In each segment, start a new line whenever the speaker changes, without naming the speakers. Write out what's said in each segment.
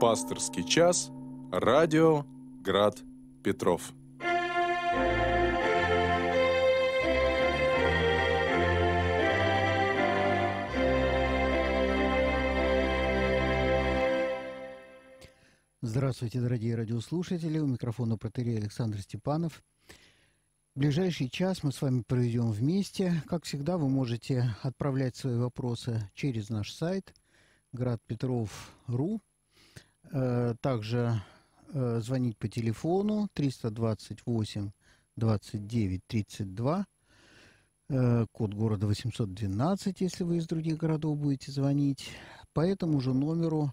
Пасторский час. Радио Град Петров.
Здравствуйте, дорогие радиослушатели. У микрофона протерей Александр Степанов. Ближайший час мы с вами проведем вместе. Как всегда, вы можете отправлять свои вопросы через наш сайт градпетров.ру. Э, также э, звонить по телефону 328 29 32 код города 812, если вы из других городов будете звонить. По этому же номеру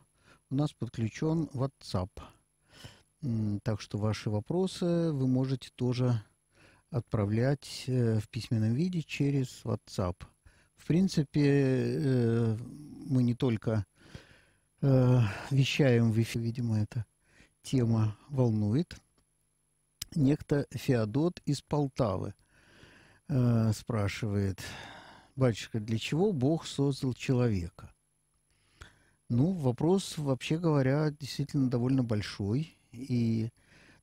у нас подключен WhatsApp. Так что ваши вопросы вы можете тоже отправлять э, в письменном виде через WhatsApp. В принципе, мы не только э, вещаем в эфире, видимо, эта тема волнует. Некто Феодот из Полтавы спрашивает, батюшка, для чего Бог создал человека? Ну, вопрос, вообще говоря, действительно довольно большой и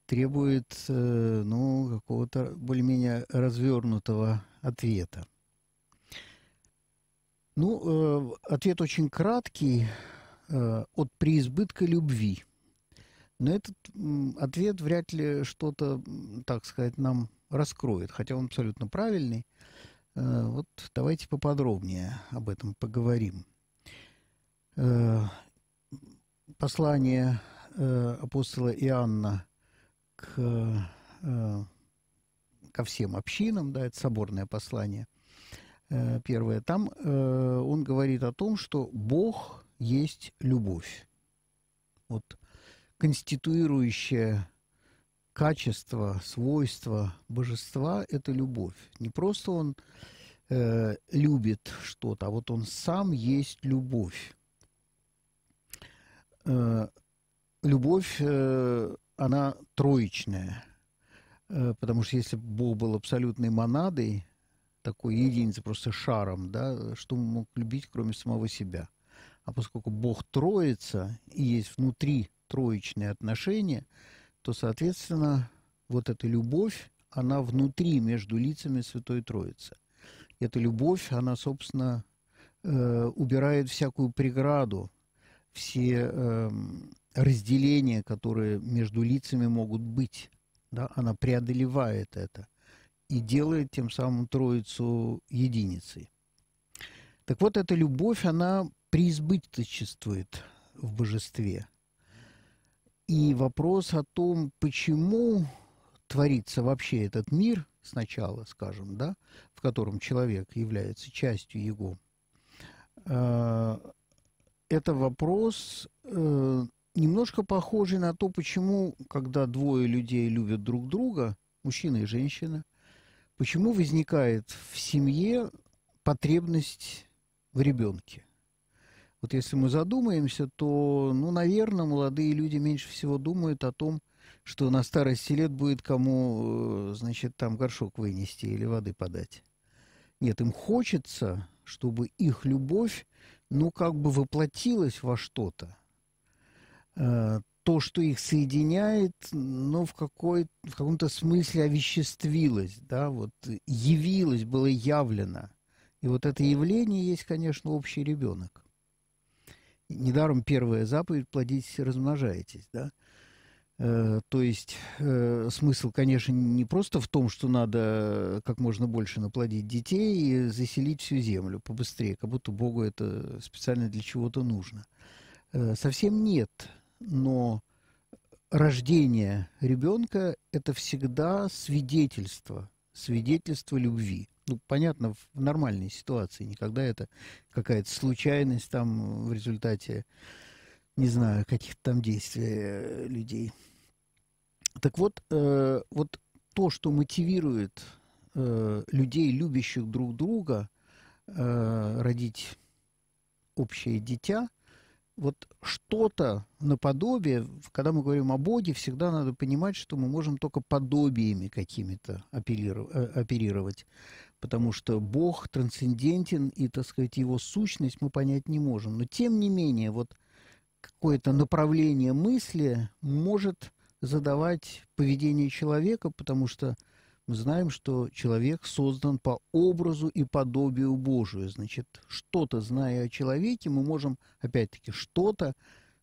требует, э, ну, какого-то более-менее развернутого ответа. Ну, э, ответ очень краткий, э, от преизбытка любви. Но этот ответ вряд ли что-то, так сказать, нам раскроет, хотя он абсолютно правильный. Вот давайте поподробнее об этом поговорим. Э, послание э, апостола Иоанна к, э, ко всем общинам, да, это соборное послание первое, там он говорит о том, что Бог есть любовь. Вот конституирующее качество, свойство божества – это любовь. Не просто он э, любит что-то, а вот он сам есть любовь. Э, любовь, э, она троечная. Э, потому что если Бог был абсолютной монадой, такой единицей, просто шаром, да, что мог любить, кроме самого себя? А поскольку Бог троица и есть внутри троечные отношения, то, соответственно, вот эта любовь, она внутри, между лицами Святой Троицы. Эта любовь, она, собственно, убирает всякую преграду все э, разделения, которые между лицами могут быть. Да, она преодолевает это и делает тем самым Троицу единицей. Так вот, эта любовь, она преизбыточествует в божестве. И вопрос о том, почему творится вообще этот мир сначала, скажем, да, в котором человек является частью его, э, это вопрос э, немножко похожий на то, почему, когда двое людей любят друг друга, мужчина и женщина, почему возникает в семье потребность в ребенке. Вот если мы задумаемся, то, ну, наверное, молодые люди меньше всего думают о том, что на старости лет будет кому, э, значит, там горшок вынести или воды подать. Нет, им хочется, чтобы их любовь ну, как бы воплотилось во что-то. Э, то, что их соединяет, ну, в, какой, в каком-то смысле овеществилось, да, вот явилось, было явлено. И вот это явление есть, конечно, общий ребенок. Недаром первая заповедь «плодитесь и размножайтесь», да. Э, то есть э, смысл, конечно, не просто в том, что надо как можно больше наплодить детей и заселить всю землю побыстрее, как будто Богу это специально для чего-то нужно. Э, совсем нет, но рождение ребенка – это всегда свидетельство, свидетельство любви. Ну, понятно, в нормальной ситуации, никогда это какая-то случайность там в результате, не знаю, каких-то там действий людей – так вот, э, вот то, что мотивирует э, людей, любящих друг друга, э, родить общее дитя, вот что-то наподобие, когда мы говорим о Боге, всегда надо понимать, что мы можем только подобиями какими-то э, оперировать, потому что Бог трансцендентен, и, так сказать, его сущность мы понять не можем. Но, тем не менее, вот какое-то направление мысли может задавать поведение человека, потому что мы знаем, что человек создан по образу и подобию Божию. Значит, что-то, зная о человеке, мы можем, опять-таки, что-то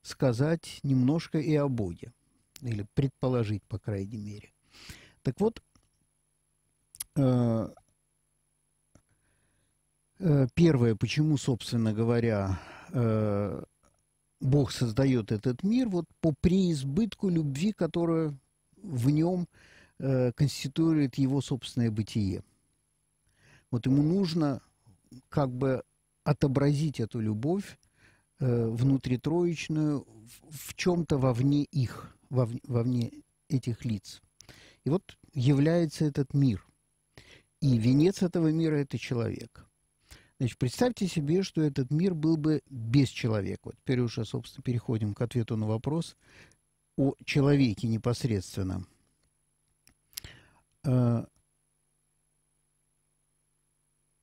сказать немножко и о Боге. Или предположить, по крайней мере. Так вот, э, э, первое, почему, собственно говоря, э, Бог создает этот мир вот по преизбытку любви, которая в нем конституирует его собственное бытие. Вот ему нужно как бы отобразить эту любовь э, внутритроечную в, в чем-то вовне их, вовне, вовне этих лиц. И вот является этот мир. И венец этого мира – это человек. Значит, представьте себе, что этот мир был бы без человека. Вот теперь уже, собственно, переходим к ответу на вопрос о человеке непосредственно. А,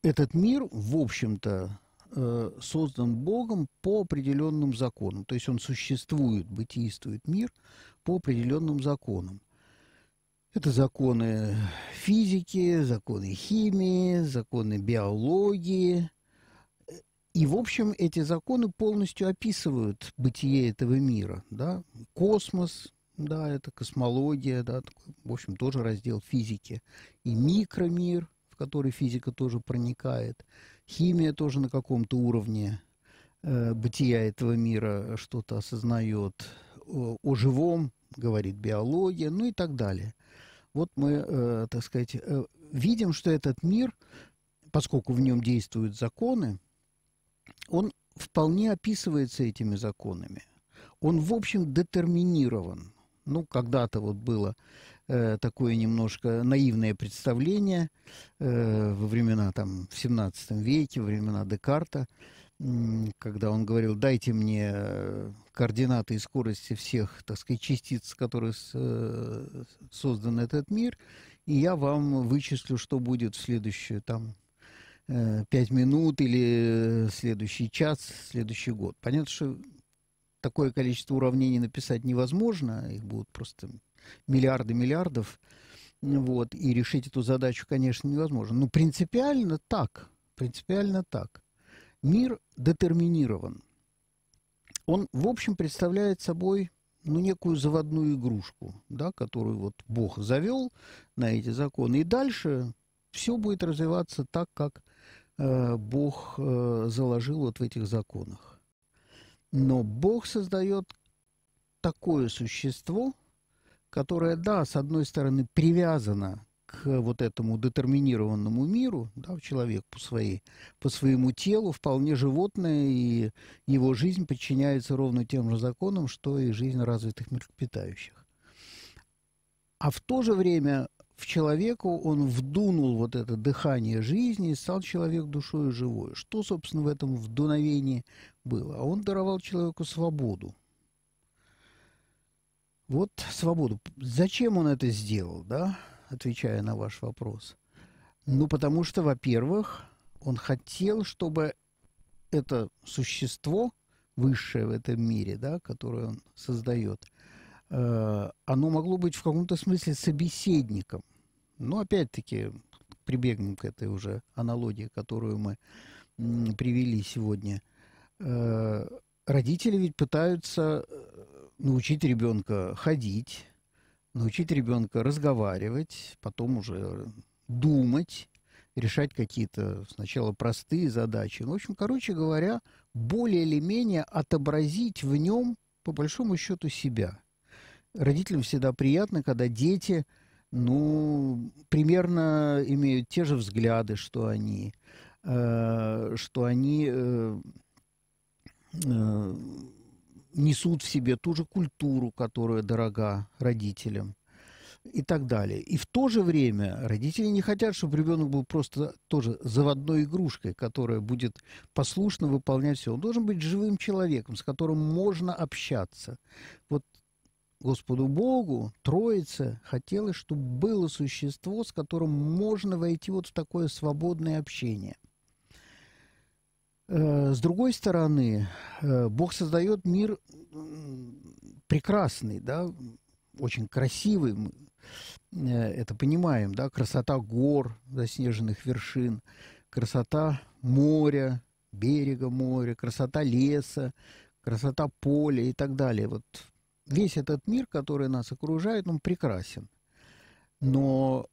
этот мир, в общем-то, э, создан Богом по определенным законам. То есть он существует, бытийствует мир по определенным законам. Это законы физики, законы химии, законы биологии. И, в общем, эти законы полностью описывают бытие этого мира. Да? Космос, да, это космология, да, такой, в общем, тоже раздел физики. И микромир, в который физика тоже проникает. Химия тоже на каком-то уровне э, бытия этого мира что-то осознает. О, о живом говорит биология, ну и так далее вот мы, э, так сказать, э, видим, что этот мир, поскольку в нем действуют законы, он вполне описывается этими законами. Он, в общем, детерминирован. Ну, когда-то вот было э, такое немножко наивное представление э, во времена, там, в 17 веке, во времена Декарта, когда он говорил, дайте мне э, координаты и скорости всех, так сказать, частиц, которые э, создан этот мир, и я вам вычислю, что будет в следующую там э, пять минут или следующий час, следующий год. Понятно, что такое количество уравнений написать невозможно, их будут просто миллиарды миллиардов, вот, и решить эту задачу, конечно, невозможно. Но принципиально так, принципиально так мир детерминирован. Он, в общем, представляет собой ну, некую заводную игрушку, да, которую вот Бог завел на эти законы. И дальше все будет развиваться так, как э, Бог э, заложил вот в этих законах. Но Бог создает такое существо, которое, да, с одной стороны, привязано к вот этому детерминированному миру, да, человек по, своей, по своему телу вполне животное, и его жизнь подчиняется ровно тем же законам, что и жизнь развитых млекопитающих. А в то же время в человеку он вдунул вот это дыхание жизни и стал человек душой живой. Что, собственно, в этом вдуновении было? А он даровал человеку свободу. Вот свободу. Зачем он это сделал, да? отвечая на ваш вопрос? Ну, потому что, во-первых, он хотел, чтобы это существо, высшее в этом мире, да, которое он создает, э, оно могло быть в каком-то смысле собеседником. Но, опять-таки, прибегнем к этой уже аналогии, которую мы привели сегодня. Э, родители ведь пытаются э, научить ребенка ходить, научить ребенка разговаривать, потом уже думать, решать какие-то сначала простые задачи. Ну, в общем, короче говоря, более или менее отобразить в нем, по большому счету, себя. Родителям всегда приятно, когда дети, ну, примерно имеют те же взгляды, что они, э, что они э, несут в себе ту же культуру, которая дорога родителям и так далее. И в то же время родители не хотят, чтобы ребенок был просто тоже заводной игрушкой, которая будет послушно выполнять все. Он должен быть живым человеком, с которым можно общаться. Вот Господу Богу, Троице, хотелось, чтобы было существо, с которым можно войти вот в такое свободное общение. Э, с другой стороны, э, Бог создает мир прекрасный, да, очень красивый, мы это понимаем, да, красота гор, заснеженных вершин, красота моря, берега моря, красота леса, красота поля и так далее. Вот весь этот мир, который нас окружает, он прекрасен. Но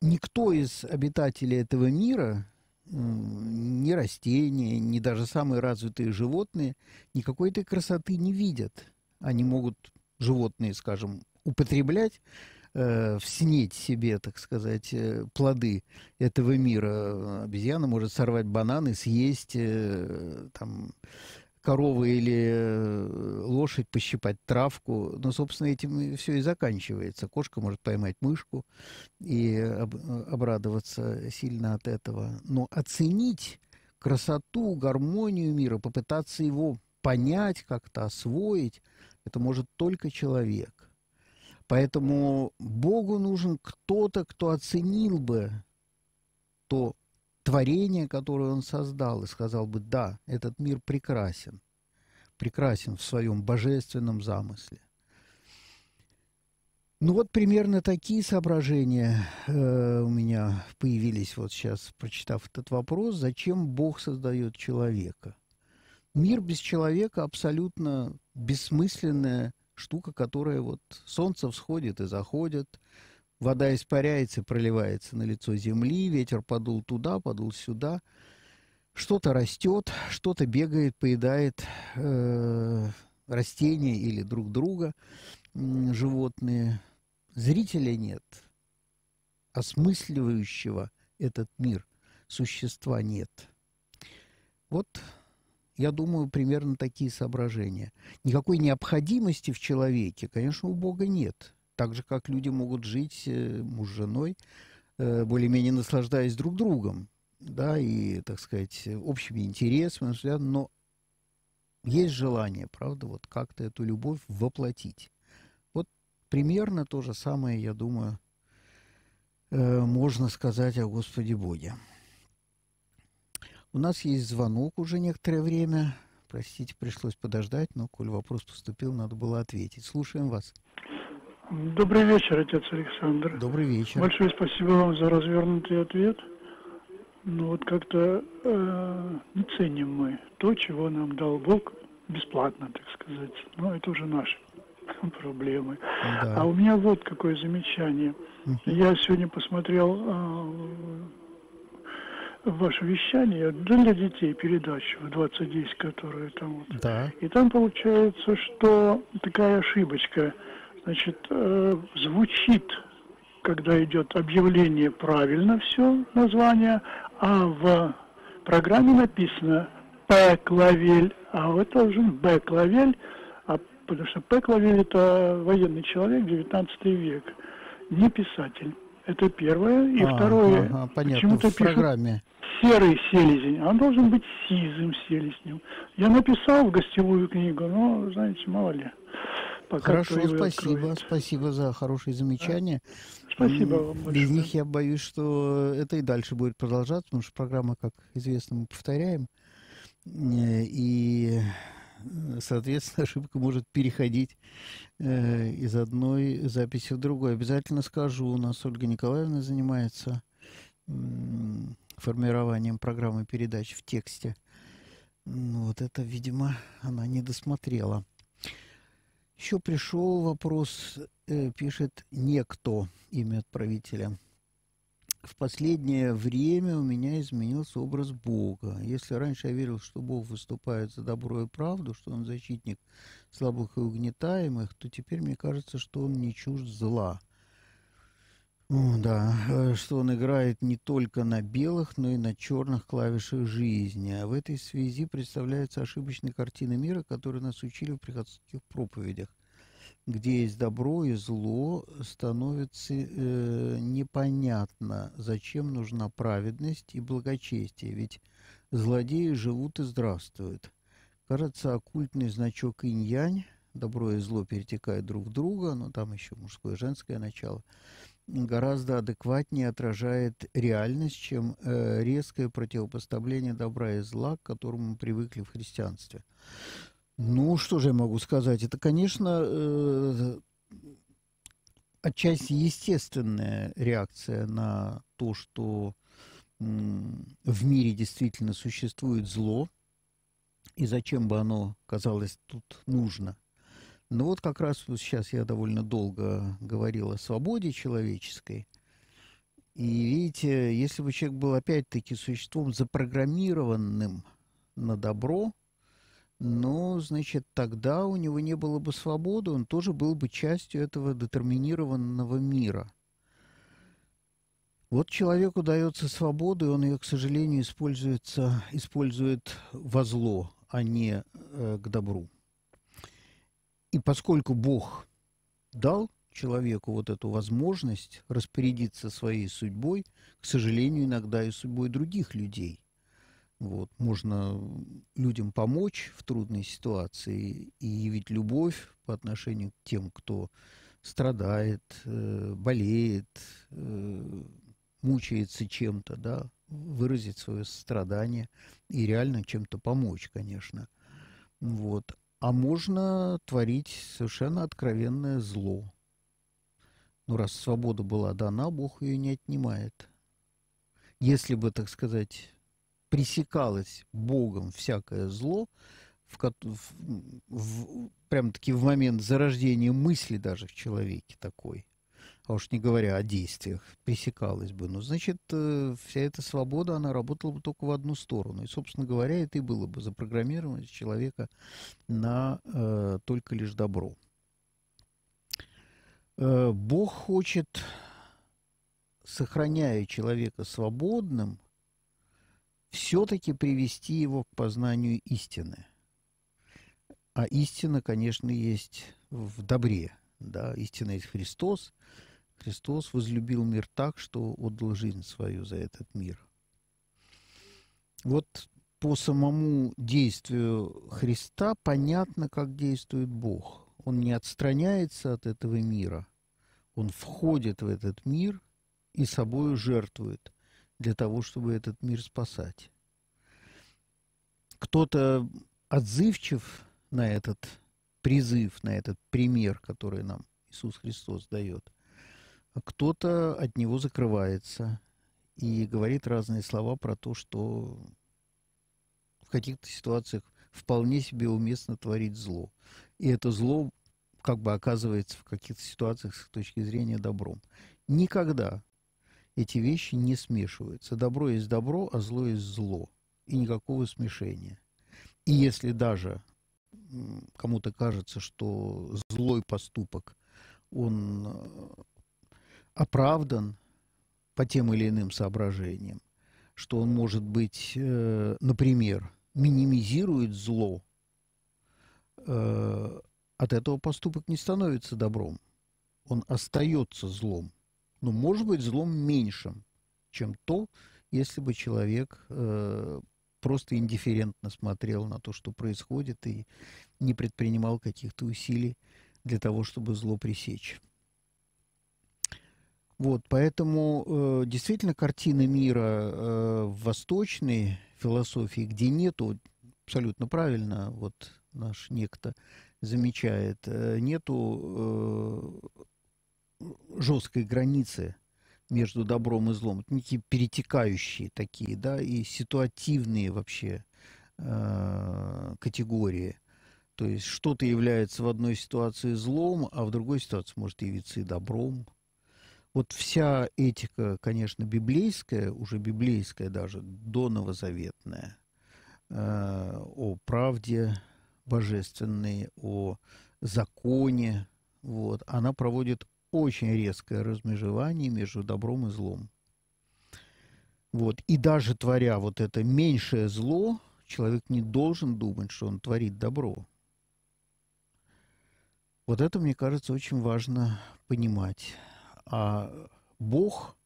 никто из обитателей этого мира, ни растения, ни даже самые развитые животные, никакой этой красоты не видят. Они могут, животные, скажем, употреблять э, вснеть себе, так сказать, э, плоды этого мира. Обезьяна может сорвать бананы, съесть, э, там, корова или э, лошадь пощипать травку. Но, собственно, этим все и заканчивается. Кошка может поймать мышку и об, обрадоваться сильно от этого. Но оценить красоту, гармонию мира, попытаться его понять, как-то освоить, это может только человек. Поэтому Богу нужен кто-то, кто оценил бы то творение, которое Он создал, и сказал бы, да, этот мир прекрасен, прекрасен в своем божественном замысле. Ну вот примерно такие соображения э, у меня появились вот сейчас, прочитав этот вопрос, зачем Бог создает человека. Мир без человека абсолютно бессмысленное штука, которая вот солнце всходит и заходит, вода испаряется, проливается на лицо земли, ветер подул туда, подул сюда, что-то растет, что-то бегает, поедает э, растения или друг друга, э, животные. Зрителя нет, осмысливающего этот мир существа нет. Вот я думаю, примерно такие соображения. Никакой необходимости в человеке, конечно, у Бога нет. Так же, как люди могут жить э, муж с женой, э, более-менее наслаждаясь друг другом, да, и, так сказать, общими интересами, но есть желание, правда, вот как-то эту любовь воплотить. Вот примерно то же самое, я думаю, э, можно сказать о Господе Боге. У нас есть звонок уже некоторое время. Простите, пришлось подождать, но, коль вопрос поступил, надо было ответить. Слушаем вас.
Добрый вечер, отец Александр.
Добрый вечер.
Большое спасибо вам за развернутый ответ. Ну вот как-то э, не ценим мы то, чего нам дал Бог бесплатно, так сказать. Но это уже наши проблемы. Да. А у меня вот какое замечание. Угу. Я сегодня посмотрел э, ваше вещание для детей передачу в 2010, которая там вот.
Да.
И там получается, что такая ошибочка, значит, э, звучит, когда идет объявление правильно все название, а в программе написано П клавель, а вот должен Б клавель, а потому что П клавель это военный человек, 19 век, не писатель. Это первое. И а, второе,
ага, почему-то программе.
серый селезень, он должен быть сизым селезнем. Я написал в гостевую книгу, но, знаете, мало ли.
Пока Хорошо, спасибо, спасибо за хорошие замечания.
Спасибо вам
большое. Без них я боюсь, что это и дальше будет продолжаться, потому что программа, как известно, мы повторяем. Э, и соответственно, ошибка может переходить э, из одной записи в другую. Обязательно скажу, у нас Ольга Николаевна занимается э, формированием программы передач в тексте. Ну, вот это, видимо, она не досмотрела. Еще пришел вопрос, э, пишет некто, имя отправителя – в последнее время у меня изменился образ Бога. Если раньше я верил, что Бог выступает за добро и правду, что Он защитник слабых и угнетаемых, то теперь мне кажется, что Он не чужд зла. Да, э, что он играет не только на белых, но и на черных клавишах жизни. А в этой связи представляется ошибочная картина мира, которую нас учили в приходских проповедях где есть добро и зло, становится э, непонятно, зачем нужна праведность и благочестие, ведь злодеи живут и здравствуют. Кажется, оккультный значок инь-янь, добро и зло перетекают друг в друга, но там еще мужское и женское начало, гораздо адекватнее отражает реальность, чем э, резкое противопоставление добра и зла, к которому мы привыкли в христианстве. Ну, что же я могу сказать? Это, конечно, э, отчасти естественная реакция на то, что в мире действительно существует зло, и зачем бы оно казалось тут нужно. Но вот как раз вот сейчас я довольно долго говорил о свободе человеческой. И видите, если бы человек был опять-таки существом запрограммированным на добро, ну, значит, тогда у него не было бы свободы, он тоже был бы частью этого детерминированного мира – вот человеку дается свобода, и он ее, к сожалению, используется, использует во зло, а не э, к добру. И поскольку Бог дал человеку вот эту возможность распорядиться своей судьбой, к сожалению, иногда и судьбой других людей. Вот, можно людям помочь в трудной ситуации и явить любовь по отношению к тем, кто страдает, э, болеет, э, мучается чем-то, да, выразить свое страдание и реально чем-то помочь, конечно. Вот. А можно творить совершенно откровенное зло. Ну, раз свобода была дана, Бог ее не отнимает. Если бы, так сказать, пресекалось Богом всякое зло, в, в, в, прям-таки в момент зарождения мысли даже в человеке такой, а уж не говоря о действиях, пресекалось бы. Ну, значит, э, вся эта свобода, она работала бы только в одну сторону. И, собственно говоря, это и было бы запрограммировано человека на э, только лишь добро. Э, Бог хочет, сохраняя человека свободным, все-таки привести его к познанию истины. А истина, конечно, есть в добре. Да? Истина есть Христос, Христос возлюбил мир так, что отдал жизнь свою за этот мир. Вот по самому действию Христа понятно, как действует Бог. Он не отстраняется от этого мира. Он входит в этот мир и собою жертвует для того, чтобы этот мир спасать. Кто-то отзывчив на этот призыв, на этот пример, который нам Иисус Христос дает – кто-то от него закрывается и говорит разные слова про то, что в каких-то ситуациях вполне себе уместно творить зло. И это зло как бы оказывается в каких-то ситуациях с точки зрения добром. Никогда эти вещи не смешиваются. Добро есть добро, а зло есть зло. И никакого смешения. И если даже кому-то кажется, что злой поступок, он оправдан по тем или иным соображениям, что он, может быть, э, например, минимизирует зло, э, от этого поступок не становится добром. Он остается злом. Но может быть злом меньшим, чем то, если бы человек э, просто индифферентно смотрел на то, что происходит, и не предпринимал каких-то усилий для того, чтобы зло пресечь. Вот, поэтому э, действительно картина мира э, в восточной философии, где нету, абсолютно правильно, вот наш некто замечает, э, нету э, жесткой границы между добром и злом. Это некие перетекающие такие, да, и ситуативные вообще э, категории. То есть что-то является в одной ситуации злом, а в другой ситуации может явиться и добром вот вся этика, конечно, библейская, уже библейская даже, до новозаветная, э, о правде божественной, о законе, вот, она проводит очень резкое размежевание между добром и злом. Вот. И даже творя вот это меньшее зло, человек не должен думать, что он творит добро. Вот это, мне кажется, очень важно понимать. А Бог,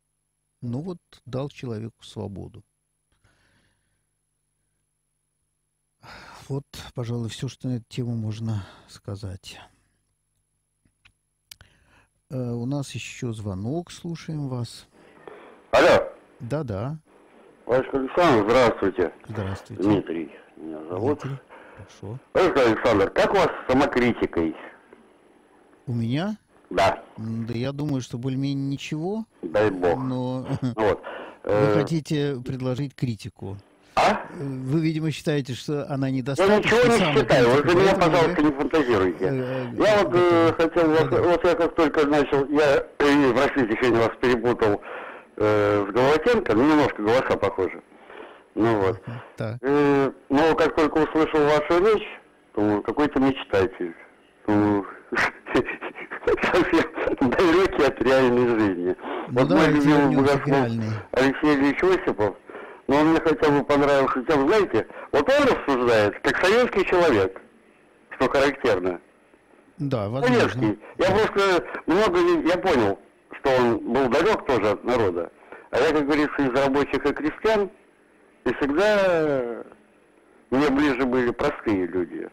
ну вот, дал человеку свободу. Вот, пожалуй, все, что на эту тему можно сказать. у нас еще звонок, слушаем вас.
Алло.
Да-да.
Владимир Александр, здравствуйте.
Здравствуйте.
Дмитрий меня зовут.
Дмитрий. Хорошо.
Владимир Александр, как у вас с самокритикой?
У меня?
Да,
Да я думаю, что более-менее ничего,
дай бог.
но
Вот.
вы
Э,
хотите предложить критику.
А?
Э, Вы, видимо, считаете, что она
Я
недостаточна.
ничего не считаю, вы за меня, пожалуйста, не фантазируйте.
э,
Я вот э, хотел,
Да-да.
вот я как только начал, я, э, простите, сегодня вас перепутал э, с Головатенко, ну, немножко голоса похожи. Ну вот.
Так.
Э, но как только услышал вашу речь, думаю, какой-то мечтатель. Думаю, совсем далекий от реальной жизни.
Ну,
вот мой
давайте
любимый богослов. Алексей Ильич Осипов, но он мне хотя бы понравился тем, знаете, вот он рассуждает, как советский человек, что характерно.
Да, возможно.
Советский. Я просто много, я понял, что он был далек тоже от народа. А я, как говорится, из рабочих и крестьян, и всегда мне ближе были простые люди,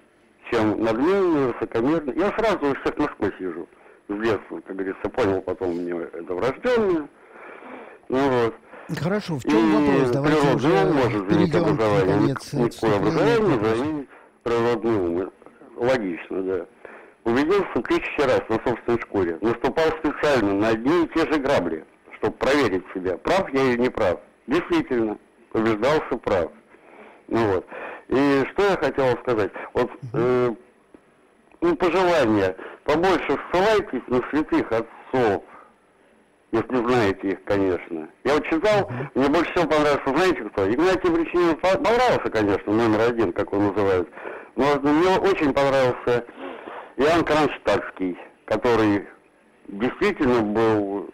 чем надменные, высокомерные. Я сразу у всех насквозь вижу, с детства, как говорится, понял потом мне это врожденное. Ну вот.
Хорошо, в
И
чем вопрос? Давайте
природный ум может заменить образование.
наконец,
Никакое
вступление.
образование заменит природный ум. Логично, да. Убедился тысячи раз на собственной шкуре. Наступал специально на одни и те же грабли, чтобы проверить себя, прав я или не прав. Действительно, убеждался прав. Ну вот. И что я хотел сказать? Вот э, ну, пожелание, побольше ссылайтесь на святых отцов, если знаете их, конечно. Я вот читал, мне больше всего понравился, знаете кто? Игнатий Бричинин по- понравился, конечно, номер один, как он называют. Но мне очень понравился Иоанн Кронштадтский, который действительно был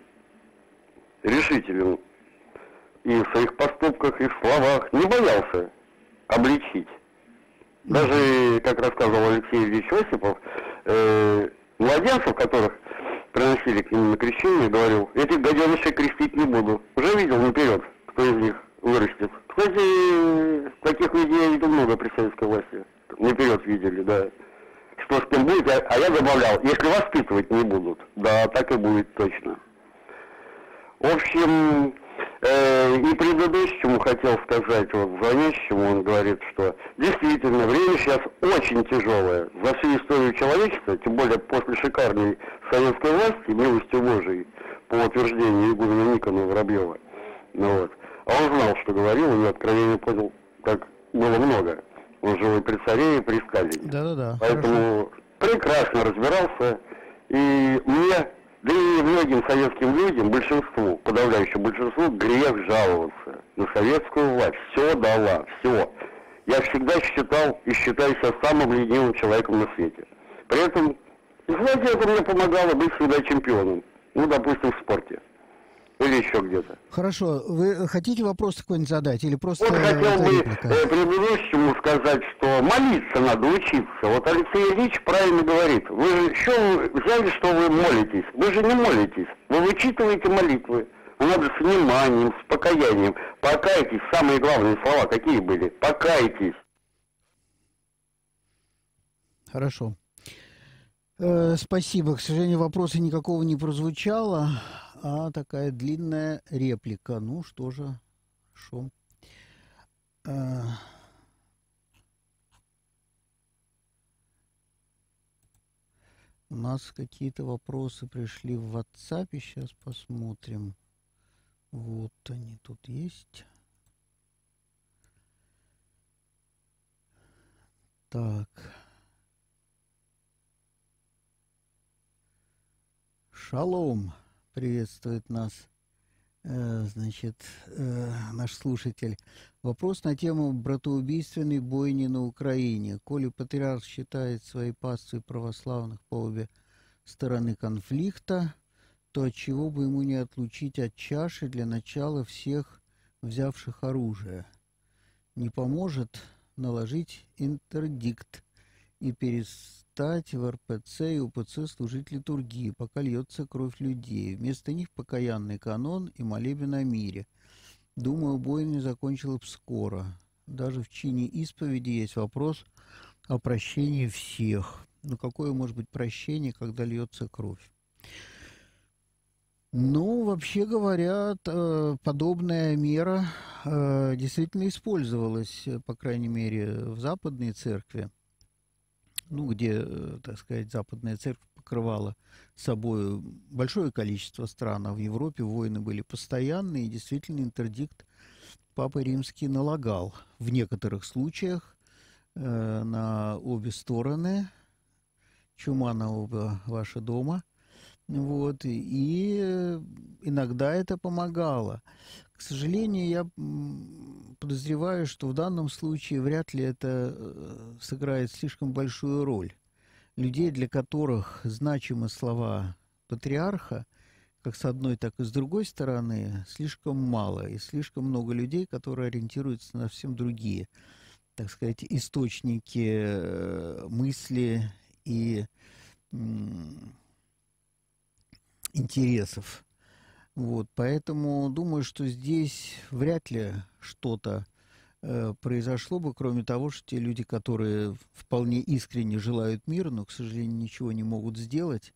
решителен и в своих поступках, и в словах, не боялся обличить. Даже, как рассказывал Алексей Ильич Осипов, э, младенцев, которых приносили к нему на крещение, говорил, этих гаденышей крестить не буду. Уже видел наперед, кто из них вырастет. Кстати, таких людей я много при советской власти. Наперед видели, да. Что с кем будет, а, а я добавлял, если воспитывать не будут. Да, так и будет точно. В общем, и предыдущему хотел сказать, вот звонящему, он говорит, что действительно время сейчас очень тяжелое. За всю историю человечества, тем более после шикарной советской власти, милостью Божией, по утверждению игумена Никона Воробьева. Ну вот. А он знал, что говорил, и откровение понял, как было много. Он жил и при царе, и при Сталине.
Да-да-да. хорошо.
Поэтому прекрасно разбирался. И мне, да и многим советским людям, большинству, подавляющему большинству, грех жаловаться на советскую власть. Все дала, все. Я всегда считал и считаю себя самым ленивым человеком на свете. При этом, знаете, это мне помогало быть всегда чемпионом. Ну, допустим, в спорте. Или еще где-то.
Хорошо, вы хотите вопрос какой-нибудь задать или просто
Вот хотел
это
бы э, предыдущему сказать, что молиться надо учиться. Вот Алексей Ильич правильно говорит. Вы же вы взяли, что вы молитесь? Вы же не молитесь. Вы вычитываете молитвы. Надо с вниманием, с покаянием. Покайтесь. Самые главные слова какие были? Покайтесь.
Хорошо. Э, спасибо. К сожалению, вопроса никакого не прозвучало, а такая длинная реплика. Ну что же, хорошо. Э, у нас какие-то вопросы пришли в WhatsApp. Сейчас посмотрим. Вот они тут есть. Так. Шалом приветствует нас, э, значит, э, наш слушатель. Вопрос на тему братоубийственной бойни на Украине. Коли патриарх считает своей паствой православных по обе стороны конфликта, то отчего бы ему не отлучить от чаши для начала всех взявших оружие? Не поможет наложить интердикт и перестать в РПЦ и УПЦ служить литургии, пока льется кровь людей. Вместо них покаянный канон и молебен о мире. Думаю, бойня закончила б скоро. Даже в чине исповеди есть вопрос о прощении всех. Но какое может быть прощение, когда льется кровь? Ну, вообще говоря, подобная мера действительно использовалась, по крайней мере, в западной церкви, ну, где, так сказать, западная церковь покрывала собой большое количество стран, а в Европе войны были постоянные, и действительно интердикт Папа Римский налагал в некоторых случаях э, на обе стороны, чума на оба ваши дома, вот, и иногда это помогало. К сожалению, я подозреваю, что в данном случае вряд ли это э, сыграет слишком большую роль людей, для которых значимы слова патриарха, как с одной, так и с другой стороны, слишком мало, и слишком много людей, которые ориентируются на совсем другие, так сказать, источники э, мысли и интересов. Вот, поэтому думаю, что здесь вряд ли что-то Э, произошло бы, кроме того, что те люди, которые вполне искренне желают мира, но, к сожалению, ничего не могут сделать,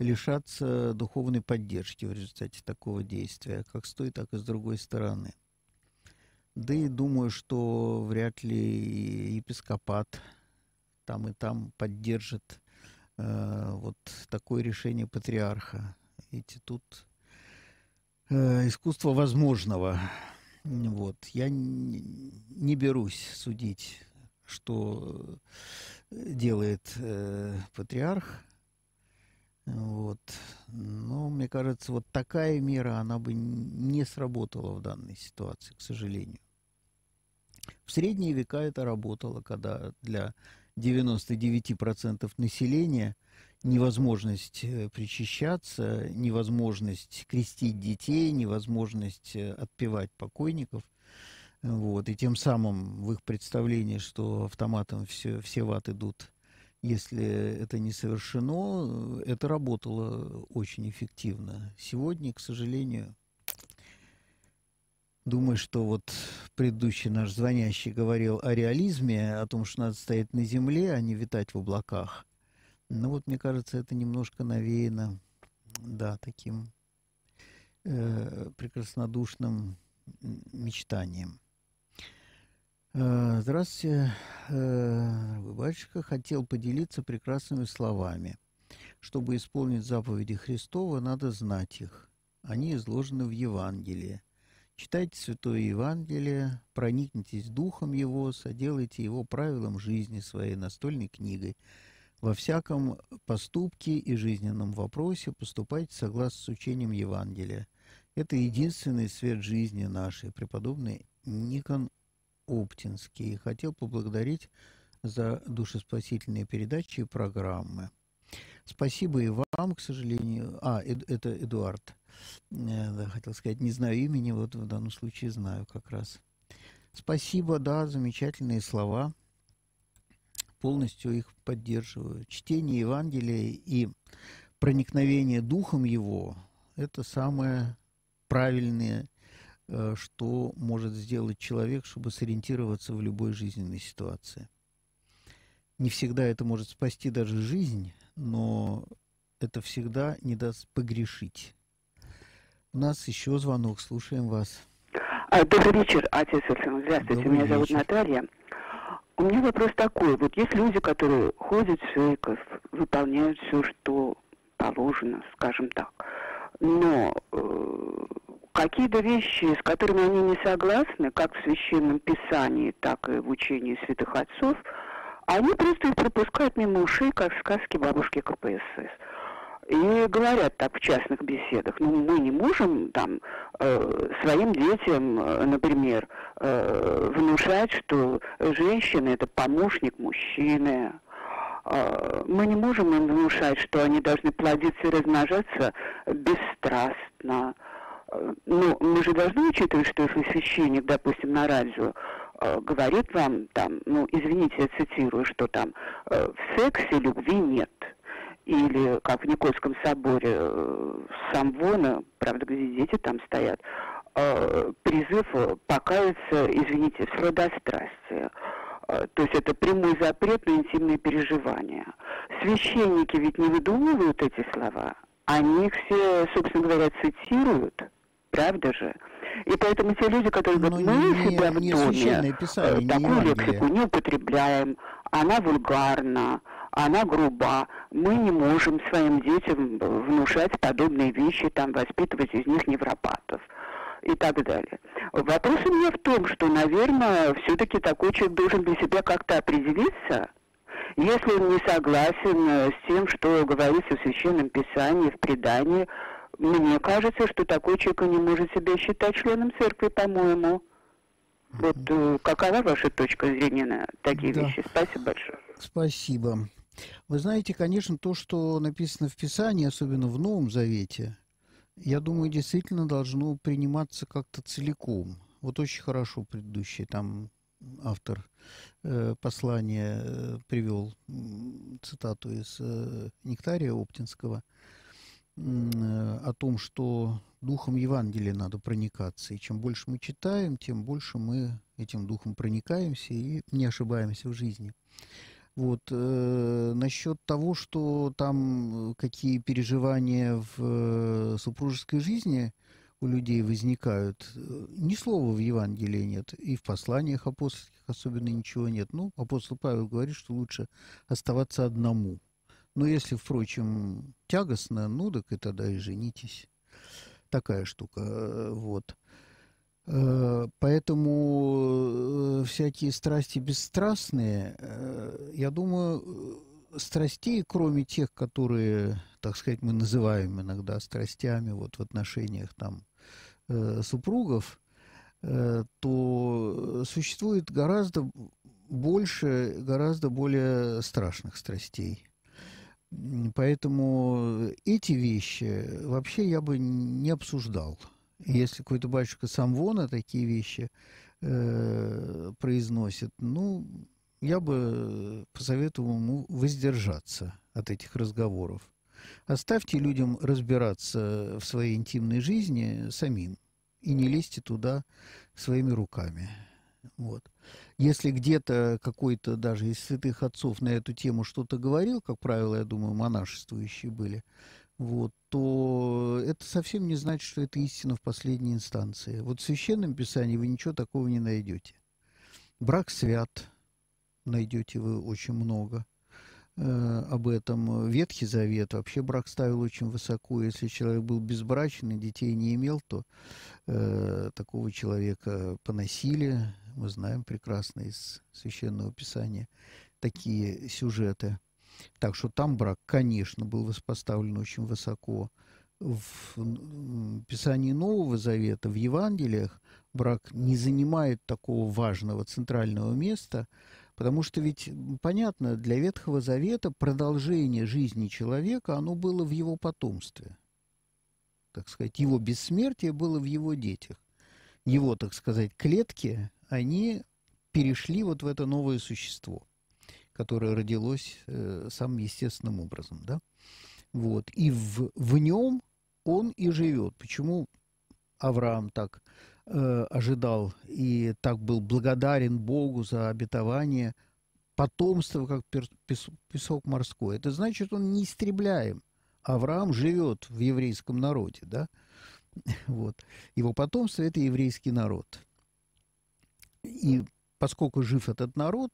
лишатся духовной поддержки в результате такого действия, как с той, так и с другой стороны. Да и думаю, что вряд ли епископат там и там поддержит э, вот такое решение патриарха. Ведь тут искусство возможного. Вот. Я не берусь судить, что делает э, патриарх. Вот. Но мне кажется, вот такая мера, она бы не сработала в данной ситуации, к сожалению. В средние века это работало, когда для 99% населения – невозможность э, причащаться, невозможность крестить детей, невозможность э, отпевать покойников. Вот, и тем самым в их представлении, что автоматом все, все в ад идут, если это не совершено, это работало очень эффективно. Сегодня, к сожалению, думаю, что вот предыдущий наш звонящий говорил о реализме, о том, что надо стоять на земле, а не витать в облаках. Ну вот, мне кажется, это немножко навеяно, да, таким э, прекраснодушным мечтанием. Э, здравствуйте, э, батюшка. Хотел поделиться прекрасными словами. Чтобы исполнить заповеди Христова, надо знать их. Они изложены в Евангелии. Читайте Святое Евангелие, проникнитесь духом его, соделайте его правилом жизни своей настольной книгой – во всяком поступке и жизненном вопросе поступайте согласно с учением Евангелия. Это единственный свет жизни нашей, преподобный Никон Оптинский. Хотел поблагодарить за душеспасительные передачи и программы. Спасибо и вам, к сожалению. А, это Эдуард. Э, да, хотел сказать, не знаю имени, вот в данном случае знаю как раз. Спасибо, да, замечательные слова полностью их поддерживаю. Чтение Евангелия и проникновение духом его – это самое правильное, э, что может сделать человек, чтобы сориентироваться в любой жизненной ситуации. Не всегда это может спасти даже жизнь, но это всегда не даст погрешить. У нас еще звонок, слушаем вас.
А, добрый вечер, отец Александр. Здравствуйте, Добрый меня вечер. зовут Наталья. У меня вопрос такой. Вот есть люди, которые ходят в церковь, выполняют все, что положено, скажем так. Но э, какие-то вещи, с которыми они не согласны, как в Священном Писании, так и в учении святых отцов, они просто их пропускают мимо ушей, как сказки бабушки КПСС. И говорят так в частных беседах, ну мы не можем там э, своим детям, э, например, э, внушать, что женщина это помощник мужчины. Э, мы не можем им внушать, что они должны плодиться и размножаться бесстрастно. Э, ну, мы же должны учитывать, что если священник, допустим, на радио говорит вам там, ну, извините, я цитирую, что там в сексе любви нет – или как в Никольском соборе э, Самвона, правда, где дети там стоят, э, призыв покаяться, извините, в сладострастие. Э, то есть это прямой запрет на интимные переживания. Священники ведь не выдумывают эти слова, они их все, собственно говоря, цитируют, правда же? И поэтому те люди, которые говорят,
Но
мы
не-
себя в
не
доме
не
такую
Евангелие.
лексику не употребляем, она вульгарна, она груба, мы не можем своим детям внушать подобные вещи, там, воспитывать из них невропатов и так далее. Вопрос у меня в том, что, наверное, все-таки такой человек должен для себя как-то определиться, если он не согласен э, с тем, что говорится в Священном Писании, в предании, мне кажется, что такой человек не может себя считать членом церкви, по-моему. Вот э, какова ваша точка зрения на такие
Да.
вещи? Спасибо большое.
Спасибо. Вы знаете, конечно, то, что написано в Писании, особенно в Новом Завете, я думаю, действительно должно приниматься как-то целиком. Вот очень хорошо предыдущий там автор э, послания э, привел цитату из э, Нектария Оптинского э, о том, что духом Евангелия надо проникаться. И чем больше мы читаем, тем больше мы этим духом проникаемся и не ошибаемся в жизни. Вот, э, насчет того, что там э, какие переживания в э, супружеской жизни у людей возникают, э, ни слова в Евангелии нет, и в посланиях апостольских особенно ничего нет. Ну, апостол Павел говорит, что лучше оставаться одному. Но если, впрочем, тягостно, ну, так и тогда и женитесь. Такая штука, э, вот. Э, Поэтому э, всякие страсти бесстрастные, э, я думаю, э, страстей, кроме тех, которые, так сказать, мы называем иногда страстями вот в отношениях там э, супругов, э, то существует гораздо больше, гораздо более страшных страстей. Поэтому эти вещи вообще я бы не обсуждал. Если какой-то батюшка Самвона такие вещи э, произносит, ну, я бы посоветовал ему воздержаться от этих разговоров. Оставьте людям разбираться в своей интимной жизни самим и не лезьте туда своими руками. Вот. Если где-то какой-то даже из святых отцов на эту тему что-то говорил, как правило, я думаю, монашествующие были, вот, то это совсем не значит, что это истина в последней инстанции. Вот в Священном Писании вы ничего такого не найдете. Брак свят, найдете вы очень много э, об этом. Ветхий Завет вообще брак ставил очень высоко. Если человек был безбрачен и детей не имел, то э, такого человека поносили. Мы знаем прекрасно из Священного Писания такие сюжеты. Так что там брак, конечно, был поставлен очень высоко. В Писании Нового Завета, в Евангелиях, брак не занимает такого важного центрального места, потому что ведь, понятно, для Ветхого Завета продолжение жизни человека, оно было в его потомстве. Так сказать, его бессмертие было в его детях. Его, так сказать, клетки, они перешли вот в это новое существо которое родилось э, самым естественным образом, да, вот, и в, в нем он и живет. Почему Авраам так э, ожидал и так был благодарен Богу за обетование потомства, как песок морской? Это значит, он не истребляем. Авраам живет в еврейском народе, да, вот. Его потомство – это еврейский народ. И поскольку жив этот народ,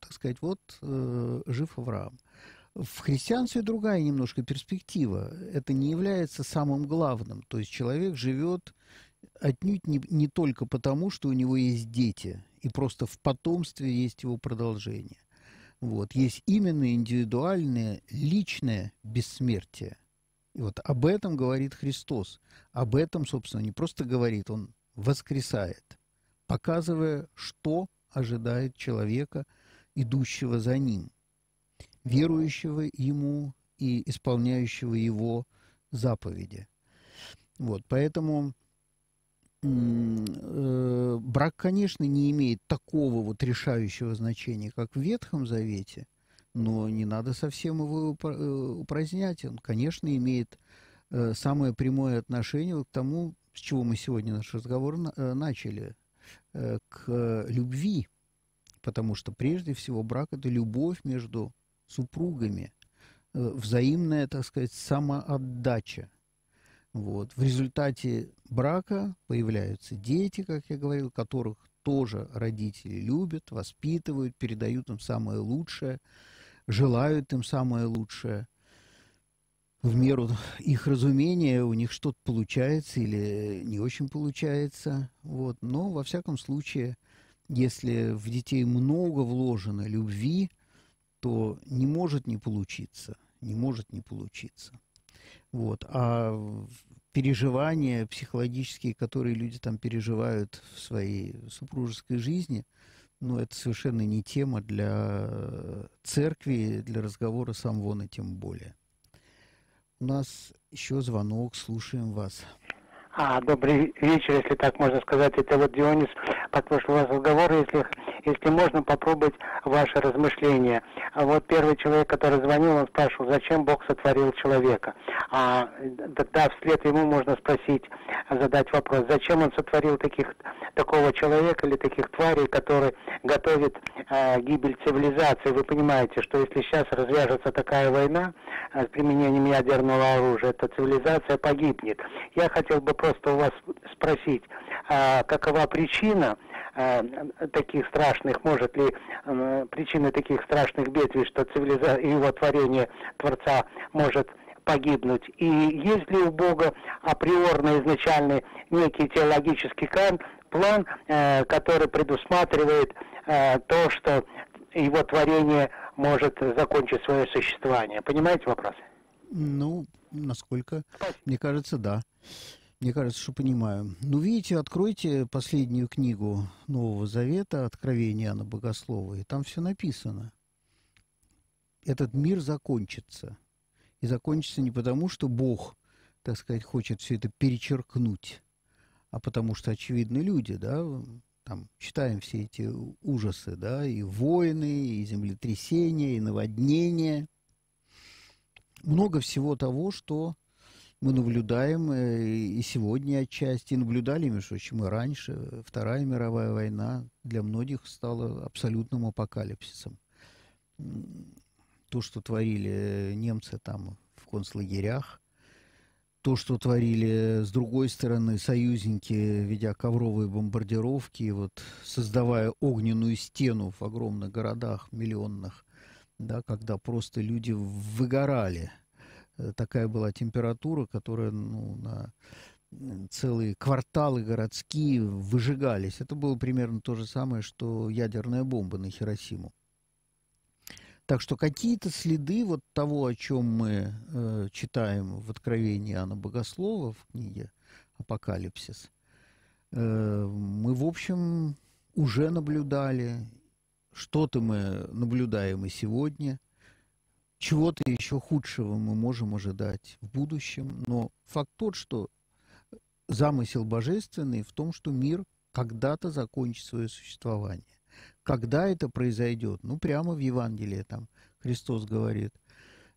так сказать, вот э, жив Авраам. В христианстве другая немножко перспектива. Это не является самым главным. То есть человек живет отнюдь не, не только потому, что у него есть дети, и просто в потомстве есть его продолжение. Вот. Есть именно индивидуальное, личное бессмертие. И вот об этом говорит Христос. Об этом, собственно, не просто говорит, он воскресает, показывая, что ожидает человека, идущего за ним, верующего ему и исполняющего его заповеди. Вот, поэтому э, брак, конечно, не имеет такого вот решающего значения, как в Ветхом Завете, но не надо совсем его э, упразднять. Он, конечно, имеет э, самое прямое отношение к тому, с чего мы сегодня наш разговор на- э, начали, к э, любви, потому что прежде всего брак – это любовь между супругами, взаимная, так сказать, самоотдача. Вот. В результате брака появляются дети, как я говорил, которых тоже родители любят, воспитывают, передают им самое лучшее, желают им самое лучшее. В меру их разумения у них что-то получается или не очень получается. Вот. Но, во всяком случае, если в детей много вложено любви, то не может не получиться. Не может не получиться. Вот. А переживания психологические, которые люди там переживают в своей супружеской жизни, ну, это совершенно не тема для церкви, для разговора сам вон тем более. У нас еще звонок, слушаем вас.
А, добрый вечер, если так можно сказать. Это вот Дионис подслушал вас разговор, если, если можно попробовать ваши размышления. А вот первый человек, который звонил, он спрашивал, зачем Бог сотворил человека. А тогда вслед ему можно спросить, задать вопрос, зачем он сотворил таких, такого человека или таких тварей, которые готовят э, гибель цивилизации. Вы понимаете, что если сейчас развяжется такая война э, с применением ядерного оружия, то цивилизация погибнет. Я хотел бы просто у вас спросить, э, какова причина э, таких страшных, может ли причины таких страшных бедствий, что цивилизация его творение Творца может погибнуть. И есть ли у Бога априорно изначальный некий теологический план, э, который предусматривает э, то, что его творение может закончить свое существование. Понимаете вопрос?
Ну, насколько? Мне кажется, да. Мне кажется, что понимаю. Ну, видите, откройте последнюю книгу Нового Завета, Откровение Иоанна Богослова, и там все написано. Этот мир закончится. И закончится не потому, что Бог, так сказать, хочет все это перечеркнуть, а потому что, очевидно, люди, да, там, читаем все эти ужасы, да, и войны, и землетрясения, и наводнения. Много всего того, что мы наблюдаем э, и сегодня отчасти, наблюдали, между прочим, и раньше. Вторая мировая война для многих стала абсолютным апокалипсисом. То, что творили немцы там в концлагерях, то, что творили с другой стороны союзники, ведя ковровые бомбардировки, вот, создавая огненную стену в огромных городах миллионных, да, когда просто люди выгорали – Э, такая была температура, которая ну, на целые кварталы городские выжигались. Это было примерно то же самое, что ядерная бомба на Хиросиму. Так что какие-то следы вот того, о чем мы э, читаем в Откровении Иоанна Богослова в книге «Апокалипсис», э, мы, в общем, уже наблюдали. Что-то мы наблюдаем и сегодня – чего-то еще худшего мы можем ожидать в будущем, но факт тот, что замысел божественный в том, что мир когда-то закончит свое существование. Когда это произойдет? Ну, прямо в Евангелии там Христос говорит,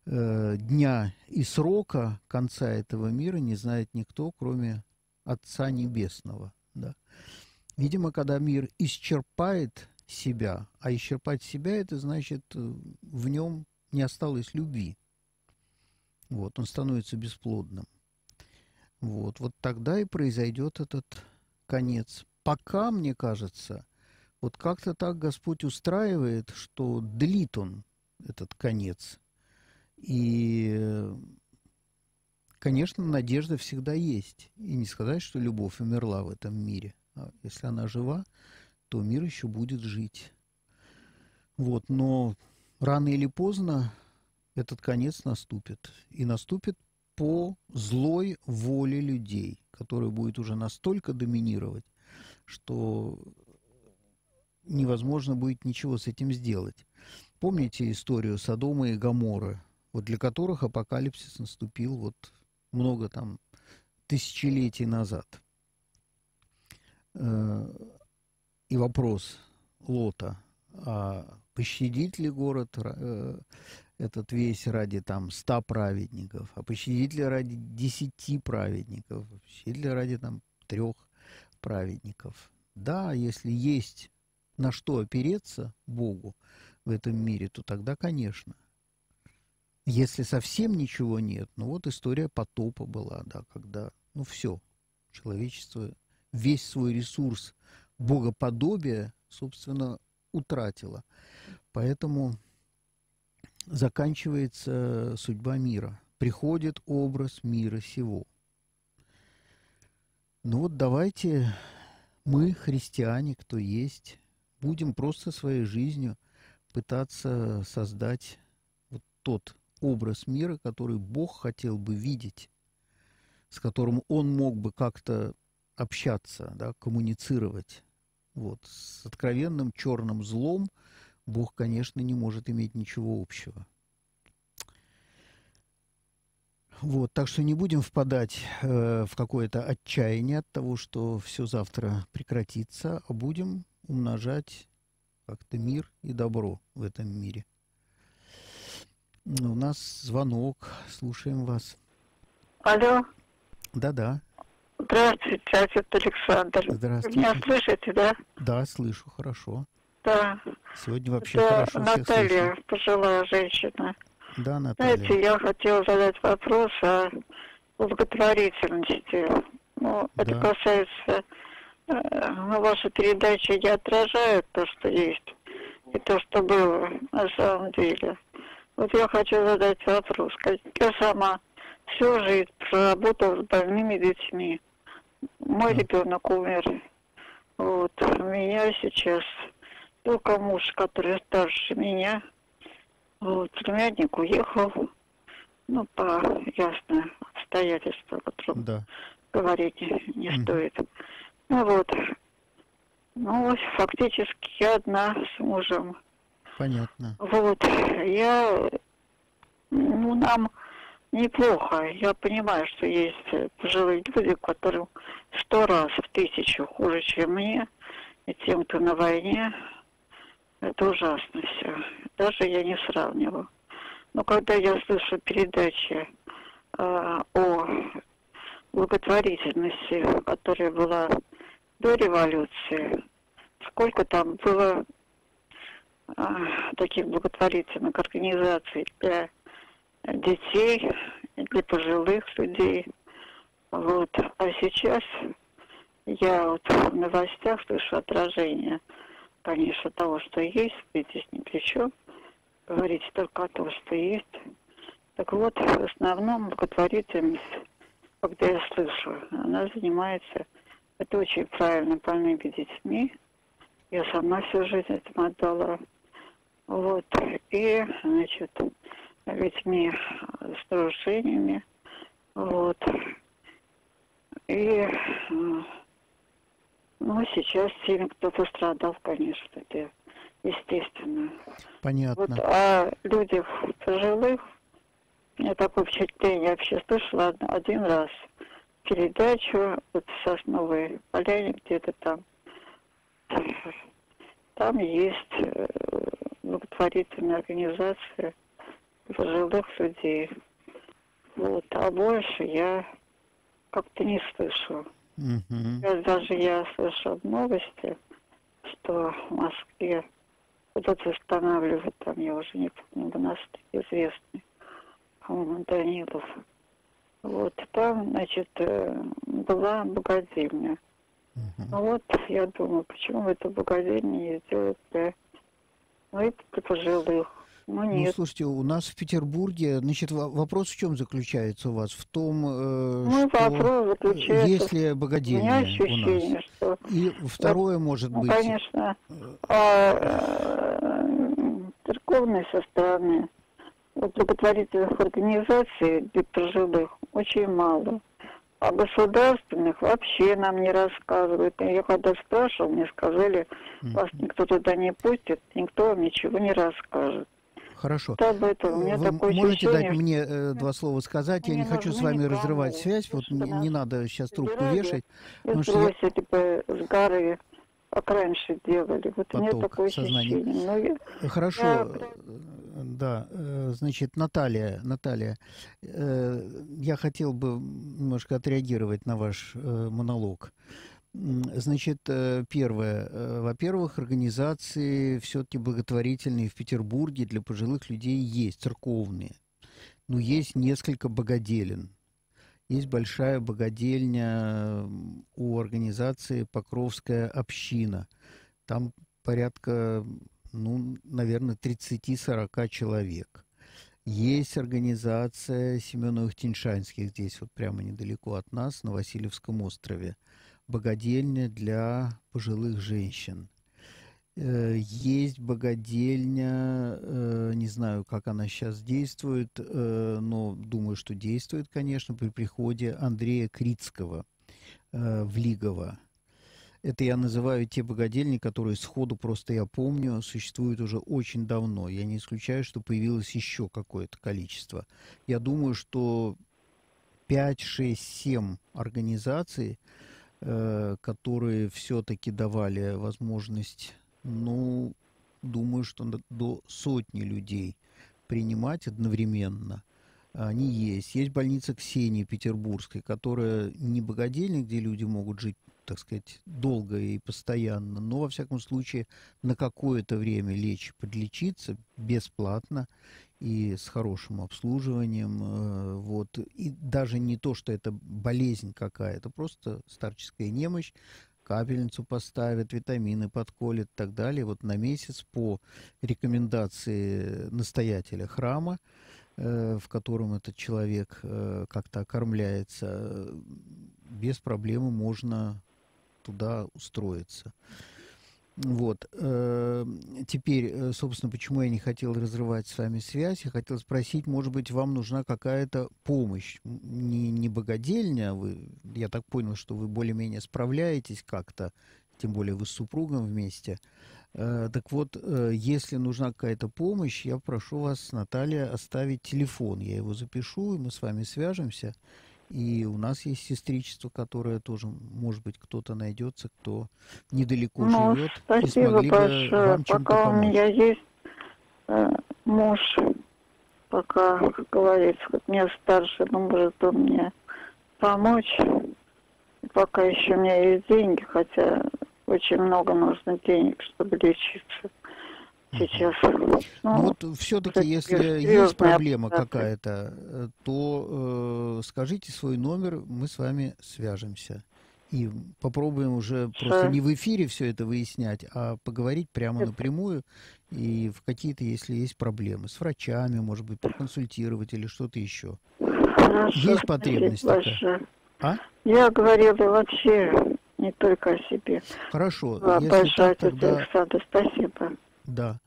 э, дня и срока конца этого мира не знает никто, кроме Отца Небесного. Да? Видимо, когда мир исчерпает себя, а исчерпать себя, это значит э, в нем не осталось любви. Вот, он становится бесплодным. Вот, вот тогда и произойдет этот конец. Пока, мне кажется, вот как-то так Господь устраивает, что длит он этот конец. И, конечно, надежда всегда есть. И не сказать, что любовь умерла в этом мире. А если она жива, то мир еще будет жить. Вот, но рано или поздно этот конец наступит. И наступит по злой воле людей, которая будет уже настолько доминировать, что невозможно будет ничего с этим сделать. Помните историю Содома и Гаморы, вот для которых апокалипсис наступил вот много там тысячелетий назад. Э, и вопрос Лота, а пощадить ли город э, этот весь ради там ста праведников, а пощадить ли ради десяти праведников, а пощадить ли ради там трех праведников. Да, если есть на что опереться Богу в этом мире, то тогда, конечно. Если совсем ничего нет, ну вот история потопа была, да, когда, ну все, человечество весь свой ресурс богоподобия, собственно, утратило. Поэтому заканчивается судьба мира. Приходит образ мира сего. Ну вот давайте мы, христиане, кто есть, будем просто своей жизнью пытаться создать вот тот образ мира, который Бог хотел бы видеть, с которым Он мог бы как-то общаться, да, коммуницировать. Вот. С откровенным черным злом Бог, конечно, не может иметь ничего общего. Вот, так что не будем впадать э, в какое-то отчаяние от того, что все завтра прекратится, а будем умножать как-то мир и добро в этом мире. У нас звонок. Слушаем вас.
Алло.
Да-да.
Здравствуйте, отец Александр.
Здравствуйте.
Вы меня слышите, да?
Да, слышу, хорошо.
Да.
Сегодня вообще
Это
хорошо
Наталья,
слышу.
пожилая женщина.
Да, Наталья.
Знаете, я хотела задать вопрос о благотворительности. Ну, это
Да.
касается... э, Ну, ваша передача не отражает то, что есть, и то, что было на самом деле. Вот я хочу задать вопрос. Я сама всю жизнь проработала с больными детьми. Мой ребенок умер. Вот. У меня сейчас только муж, который старше меня. Вот. Племянник уехал. Ну, по ясно обстоятельствам, о котором
Да.
говорить не,
Мгм.
стоит. Ну вот. Ну, фактически я одна с мужем.
Понятно.
Вот, я, ну, нам неплохо. Я понимаю, что есть э, пожилые люди, которым сто раз в тысячу хуже, чем мне, и тем, кто на войне. Это ужасно все. Даже я не сравниваю. Но когда я слышу передачи э, о благотворительности, которая была до революции, сколько там было а, таких благотворительных организаций для детей, для пожилых людей. Вот. А сейчас я вот в новостях слышу отражение, конечно, того, что есть, здесь ни при чем. Говорить только о том, что есть. Так вот, в основном благотворительность, когда я слышу, она занимается, это очень правильно, больными детьми. Я сама всю жизнь этому отдала. Вот. И, значит, людьми с нарушениями. Вот. И, э, ну, сейчас теми, кто пострадал, конечно, это естественно.
Понятно.
Вот о людях пожилых, меня такое впечатление, я вообще слышала од- один раз передачу вот в Сосновой Поляне, где-то там. Там есть э, благотворительная организация пожилых людей. Вот, а больше я как-то не слышу.
Мгм.
Сейчас даже я слышала в новости, что в Москве кто-то устанавливает, там я уже не помню, монастырь известный, по-моему, Данилов. Вот, там, значит, э, была богадельня.
Мгм.
Ну вот, я думаю, почему в эту богадельню не сделать для, ну, это для пожилых. Ну,
Ну,
нет.
слушайте, у нас в Петербурге, значит, во- вопрос в чем заключается у вас? В том, э,
Мой
что
вопрос заключается
есть ли
У меня
богадельня у
ощущение,
нас?
что
И второе, может
Ну,
быть,
конечно, а, э, церковной со стороны вот, благотворительных организаций для пожилых очень мало. А государственных вообще нам не рассказывают. Я когда спрашивал, мне сказали, вас никто туда не пустит, никто вам ничего не расскажет.
Хорошо.
Об этом у меня
Вы
такое
можете
ощущение,
дать мне э, два слова сказать? Я не хочу с вами разрывать связь, вот
Потому
не, надо сейчас трубку вешать. потому что я-
сбросили бы с горы, как раньше делали. Вот у меня
Поток
такое
сознания.
ощущение. Но я-
Хорошо,
Я-
э, да, э, значит, Наталья, Наталья, э, я хотел бы немножко отреагировать на ваш э, монолог. Значит, э, первое, э, во-первых, организации все-таки благотворительные в Петербурге для пожилых людей есть, церковные. ну, есть несколько богоделин. Есть большая богадельня у организации «Покровская община». Там порядка, ну, наверное, 30-40 человек. Есть организация Семеновых Тиньшанских здесь, вот прямо недалеко от нас, на Васильевском острове. Богадельня для пожилых женщин. Э, есть богадельня, э, не знаю, как она сейчас действует, э, но думаю, что действует, конечно, при приходе Андрея Крицкого в Лигово. Это я называю те богадельни, которые сходу просто я помню, существуют уже очень давно. Я не исключаю, что появилось еще какое-то количество. Я думаю, что 5, 6, 7 организаций, которые все-таки давали возможность ну, думаю, что до сотни людей принимать одновременно. Они есть. Есть больница Ксении Петербургской, которая не богадельник, где люди могут жить, так сказать, долго и постоянно, но, во всяком случае, на какое-то время лечь, подлечиться бесплатно и с хорошим обслуживанием. Э, вот. И даже не то, что это болезнь какая-то, просто старческая немощь, капельницу поставят, витамины подколят и так далее. Вот на месяц по рекомендации настоятеля храма, э, в котором этот человек э, как-то окормляется, без проблемы можно туда устроиться. Вот. Э, теперь, э, собственно, почему я не хотел разрывать с вами связь, я хотел спросить, может быть, вам нужна какая-то помощь, не, не богадельня, а вы, я так понял, что вы более-менее справляетесь как-то, тем более вы с супругом вместе. Э, так вот, если нужна какая-то помощь, я прошу вас, Наталья, оставить телефон, я его запишу, и мы с вами свяжемся, и у нас есть сестричество, которое тоже, может быть, кто-то найдется, кто недалеко ну, живет.
Спасибо и большое. Вам пока у меня есть э, муж, пока, как говорится, хоть мне старше, но может он мне помочь. И пока еще у меня есть деньги, хотя очень много нужно денег, чтобы лечиться сейчас. Ну,
ну вот все-таки, если есть проблема какая-то, э, то э, скажите свой номер, мы с вами свяжемся. И попробуем уже Что? просто не в эфире все это выяснять, а поговорить прямо напрямую и в какие-то, если есть проблемы, с врачами, может быть, проконсультировать или что-то еще.
Хорошо, есть потребность такая? А? Я говорила вообще не только о себе.
Хорошо.
Большое так, тогда... Александр, спасибо.
Да.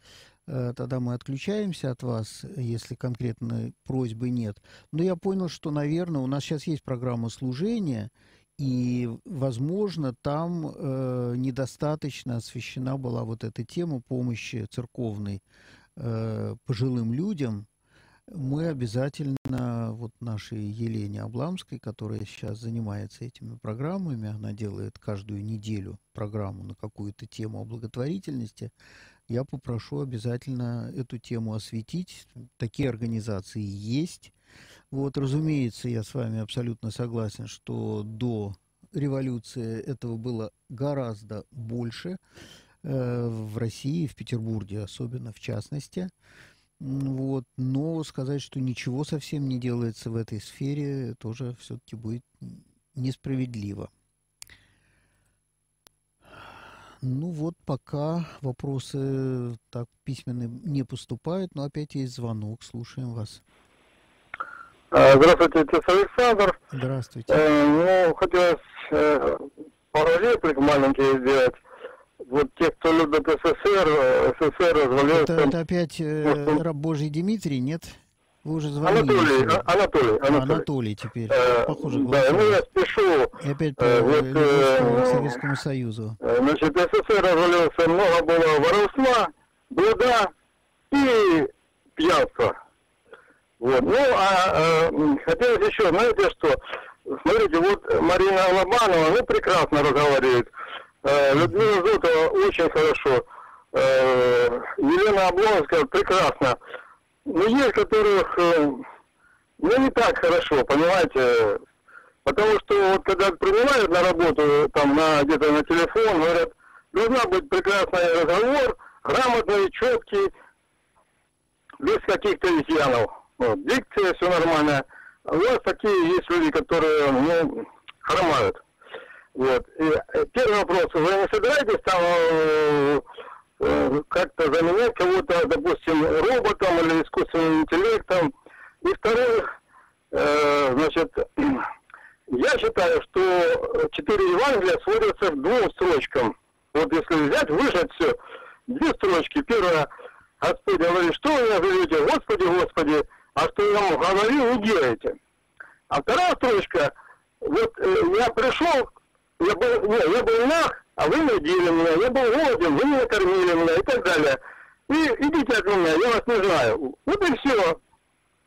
Э, тогда мы отключаемся от вас, если конкретной просьбы нет. Но я понял, что, наверное, у нас сейчас есть программа служения, и, возможно, там э, недостаточно освещена была вот эта тема помощи церковной э, пожилым людям. Мы обязательно, вот нашей Елене Обламской, которая сейчас занимается этими программами, она делает каждую неделю программу на какую-то тему о благотворительности, я попрошу обязательно эту тему осветить. Такие организации есть. Вот, разумеется, я с вами абсолютно согласен, что до революции этого было гораздо больше э, в России, в Петербурге особенно, в частности. Вот. Но сказать, что ничего совсем не делается в этой сфере, тоже все-таки будет несправедливо. Ну вот пока вопросы так письменные не поступают, но опять есть звонок. Слушаем вас.
А, здравствуйте, отец Александр.
Здравствуйте.
Э, ну, хотелось э, пару реплик маленькие сделать. Вот те, кто любит СССР, СССР развалился...
Это, это опять э, раб Божий Дмитрий, нет? Вы уже звонили.
Анатолий, а, Анатолий, Анатолий.
А, Анатолий теперь. Э, Похоже,
Да, ну я спешу.
И опять по э, вот, э, к Советскому Союзу.
Э, значит, СССР развалился, много было воровства, блуда и пьянства. Вот. Ну, а э, хотелось еще, знаете что, смотрите, вот Марина Лобанова, ну, прекрасно разговаривает. Э, Людмила Зотова очень хорошо. Э, Елена Облонская прекрасно. Ну, есть, которых э, ну, не так хорошо, понимаете. Потому что вот когда принимают на работу, там, на где-то на телефон, говорят, должна быть прекрасный разговор, грамотный, четкий, без каких-то изъянов. Вот, дикция, все нормально. А у вас такие есть люди, которые, ну, хромают. Вот. И э, первый вопрос. Вы не собираетесь там э, Э, как-то заменять кого-то, допустим, роботом или искусственным интеллектом. И второе, э, значит, я считаю, что четыре Евангелия сводятся к двум строчкам. Вот если взять, выжать все, две строчки. Первая, Господь говорит, что вы меня зовете? Господи, Господи, а что я вам говорил, не делаете. А вторая строчка, вот э, я пришел, я был, не, я был нах, а вы надели меня, я был голоден, вы меня кормили меня и так далее. И идите от меня, я вас не знаю. Вот и все.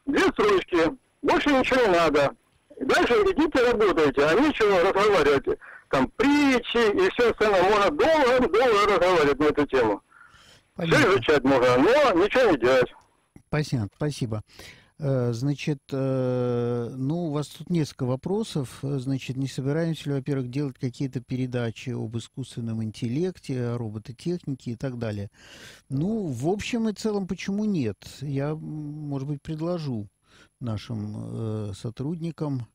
Две строчки, больше ничего не надо. Дальше идите работайте, а нечего разговаривать. Там притчи и все остальное. Можно долго-долго разговаривать на эту тему. Понятно. Все изучать можно, но ничего не делать.
Понятно, спасибо. Э, значит, э, ну, у вас тут несколько вопросов. Значит, не собираемся ли, во-первых, делать какие-то передачи об искусственном интеллекте, о робототехнике и так далее? Ну, в общем и целом, почему нет? Я, может быть, предложу нашим э, сотрудникам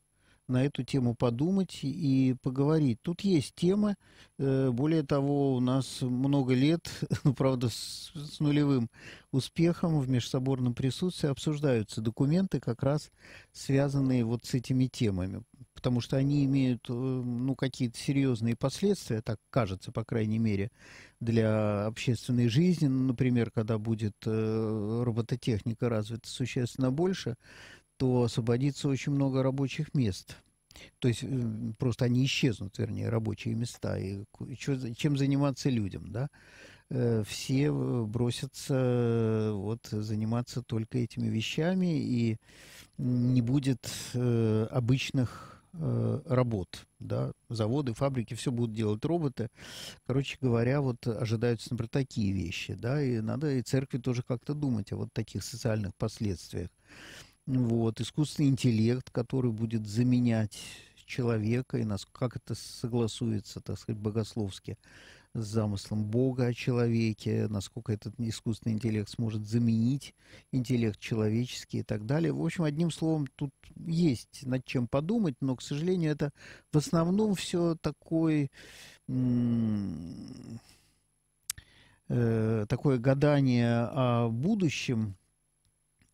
на эту тему подумать и поговорить. Тут есть темы. Э, более того, у нас много лет, ну, правда, с, с нулевым успехом в межсоборном присутствии обсуждаются документы, как раз связанные вот с этими темами. Потому что они имеют, э, ну, какие-то серьезные последствия, так кажется, по крайней мере, для общественной жизни. Например, когда будет э, робототехника развита существенно больше, то освободится очень много рабочих мест. То есть э, просто они исчезнут, вернее, рабочие места. И чем заниматься людям, да? Э, все бросятся вот заниматься только этими вещами, и не будет э, обычных работ, да, заводы, фабрики, все будут делать роботы. Короче говоря, вот ожидаются, например, такие вещи, да, и надо и церкви тоже как-то думать о вот таких социальных последствиях. Вот, искусственный интеллект, который будет заменять человека, и нас, как это согласуется, так сказать, богословски с замыслом Бога о человеке, насколько этот искусственный интеллект сможет заменить интеллект человеческий и так далее. В общем, одним словом, тут есть над чем подумать, но, к сожалению, это в основном все такой э, такое гадание о будущем,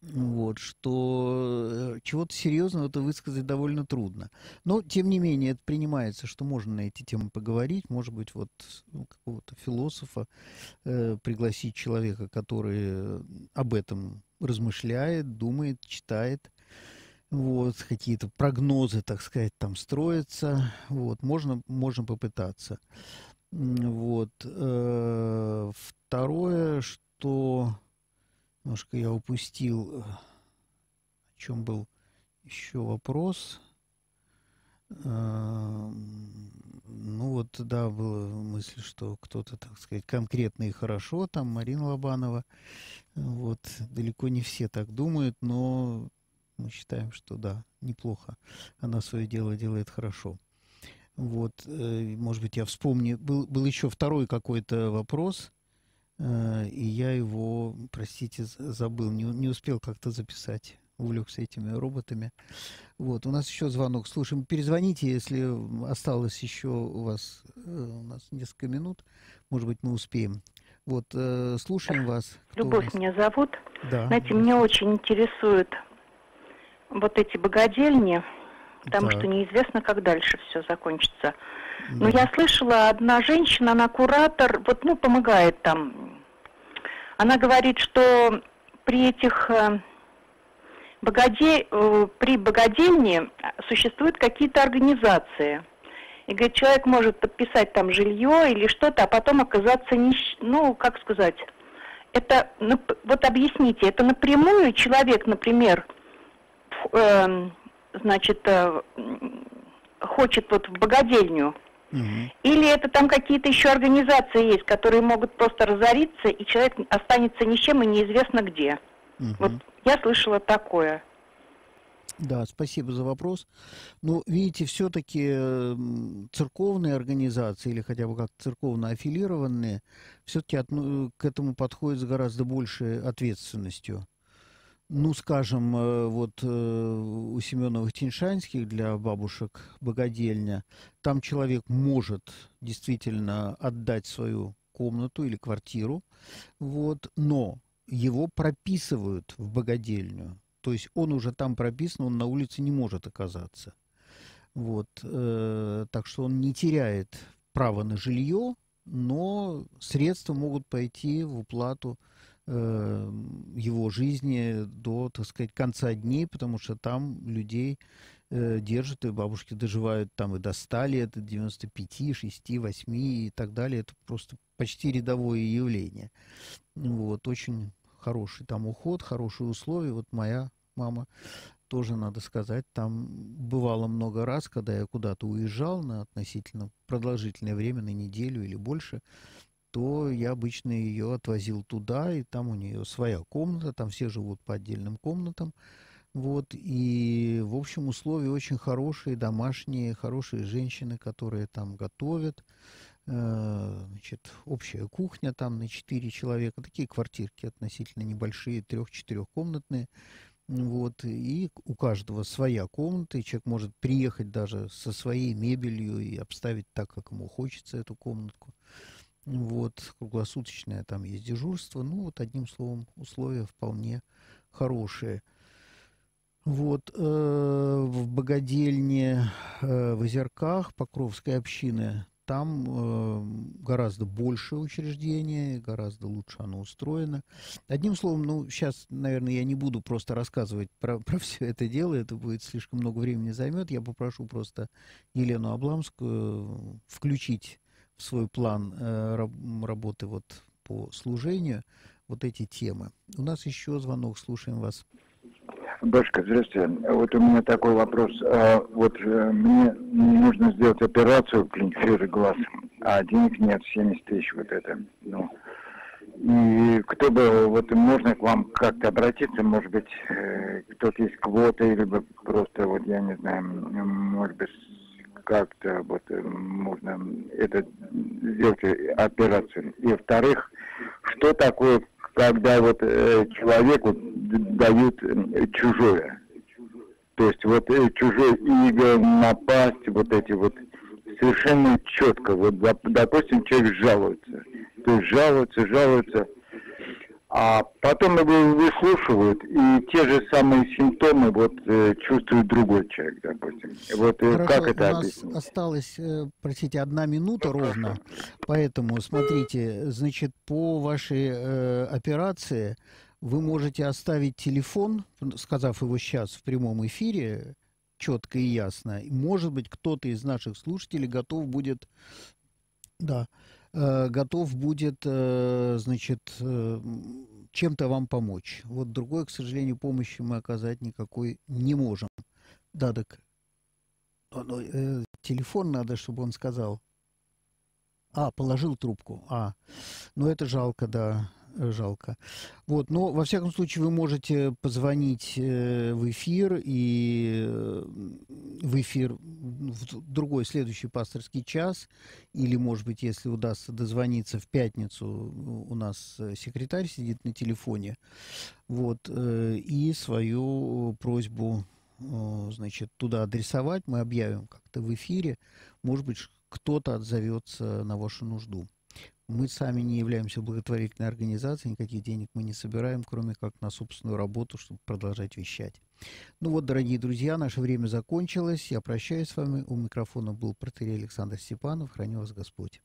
вот, что э, чего-то серьезного это высказать довольно трудно. Но, тем не менее, это принимается, что можно на эти темы поговорить. Может быть, вот ну, какого-то философа э, пригласить человека, который об этом размышляет, думает, читает. Вот, какие-то прогнозы, так сказать, там строятся. Вот, можно, можно попытаться. Вот. Э, второе, что Немножко я упустил, э, о чем был еще вопрос. Ну вот, да, была мысль, что кто-то, так сказать, конкретно и хорошо, там Марина Лобанова. Вот, далеко не все так думают, но мы считаем, что да, неплохо. Она свое дело делает хорошо. Вот, э, может быть, я вспомню. Был, был еще второй какой-то вопрос. Э, и я его, простите, забыл, не, не успел как-то записать, увлекся этими роботами. Вот, у нас еще звонок. Слушаем, перезвоните, если осталось еще у вас, э, у нас несколько минут, может быть, мы успеем. Вот, э, слушаем вас.
Кто Любовь вас? меня зовут.
Да.
Знаете, меня очень интересуют вот эти богадельни, потому так. что неизвестно, как дальше все закончится. Но я слышала, одна женщина, она куратор, вот, ну, помогает там. Она говорит, что при этих э, богоде, э, при богадельне существуют какие-то организации. И говорит, человек может подписать там жилье или что-то, а потом оказаться нищ... ну, как сказать, это, вот объясните, это напрямую человек, например, э, значит, э, хочет вот в богадельню, Угу. Или это там какие-то еще организации есть, которые могут просто разориться, и человек останется ни с чем и неизвестно где. Угу. Вот я слышала такое.
Да, спасибо за вопрос. Ну, видите, все-таки церковные организации или хотя бы как церковно аффилированные все-таки к этому подходят с гораздо большей ответственностью. Ну, скажем, э, вот э, у Семеновых Тиньшанских для бабушек богадельня, там человек может действительно отдать свою комнату или квартиру, вот, но его прописывают в богадельню. То есть он уже там прописан, он на улице не может оказаться. Вот, э, так что он не теряет право на жилье, но средства могут пойти в уплату его жизни до, так сказать, конца дней, потому что там людей э, держат, и бабушки доживают там и до 100 лет, и 95, 6, 8 и так далее. Это просто почти рядовое явление. Вот, очень хороший там уход, хорошие условия. Вот моя мама тоже, надо сказать, там бывало много раз, когда я куда-то уезжал на относительно продолжительное время, на неделю или больше, то я обычно ее отвозил туда, и там у нее своя комната, там все живут по отдельным комнатам. Вот, и, в общем, условия очень хорошие, домашние, хорошие женщины, которые там готовят. Э, значит, общая кухня там на 4 человека, такие квартирки относительно небольшие, трех-четырехкомнатные. Вот, и у каждого своя комната, и человек может приехать даже со своей мебелью и обставить так, как ему хочется эту комнатку. Вот, круглосуточное там есть дежурство. Ну, вот, одним словом, условия вполне хорошие. Вот, э, в богадельне э, в Озерках Покровской общины там э, гораздо больше учреждение, гораздо лучше оно устроено. Одним словом, ну, сейчас, наверное, я не буду просто рассказывать про, про все это дело, это будет слишком много времени займет. Я попрошу просто Елену Обламскую включить свой план э, раб, работы вот по служению вот эти темы. У нас еще звонок, слушаем вас.
Башка, здравствуйте. Вот у меня такой вопрос. А, вот э, мне нужно сделать операцию в клинике глаз, а денег нет, 70 тысяч вот это. Ну, и кто бы, вот можно к вам как-то обратиться, может быть, э, кто-то есть квоты, либо просто, вот я не знаю, может быть, как-то вот э, можно это сделать операцию. И во-вторых, что такое когда вот э, человеку дают э, чужое. То есть вот э, чужой иго, напасть, вот эти вот совершенно четко. Вот, допустим, человек жалуется. То есть жалуется, жалуется, а потом его выслушивают, и те же самые симптомы вот э, чувствует другой человек, допустим. Вот
э, Хорошо, как это у нас объяснить? осталось, э, простите, одна минута ровно, поэтому смотрите, значит, по вашей э, операции вы можете оставить телефон, сказав его сейчас в прямом эфире, четко и ясно. Может быть, кто-то из наших слушателей готов будет, да, готов будет, э, значит, э, чем-то вам помочь. Вот другой, к сожалению, помощи мы оказать никакой не можем. Да, так. Э, телефон надо, чтобы он сказал. А, положил трубку. А, ну это жалко, да жалко. Вот, но во всяком случае вы можете позвонить э, в эфир и э, в эфир в другой следующий пасторский час, или, может быть, если удастся дозвониться в пятницу, у нас секретарь сидит на телефоне, вот, э, и свою просьбу, значит, туда адресовать, мы объявим как-то в эфире, может быть, кто-то отзовется на вашу нужду мы сами не являемся благотворительной организацией, никаких денег мы не собираем, кроме как на собственную работу, чтобы продолжать вещать. Ну вот, дорогие друзья, наше время закончилось. Я прощаюсь с вами. У микрофона был протерей Александр Степанов. Храни вас Господь.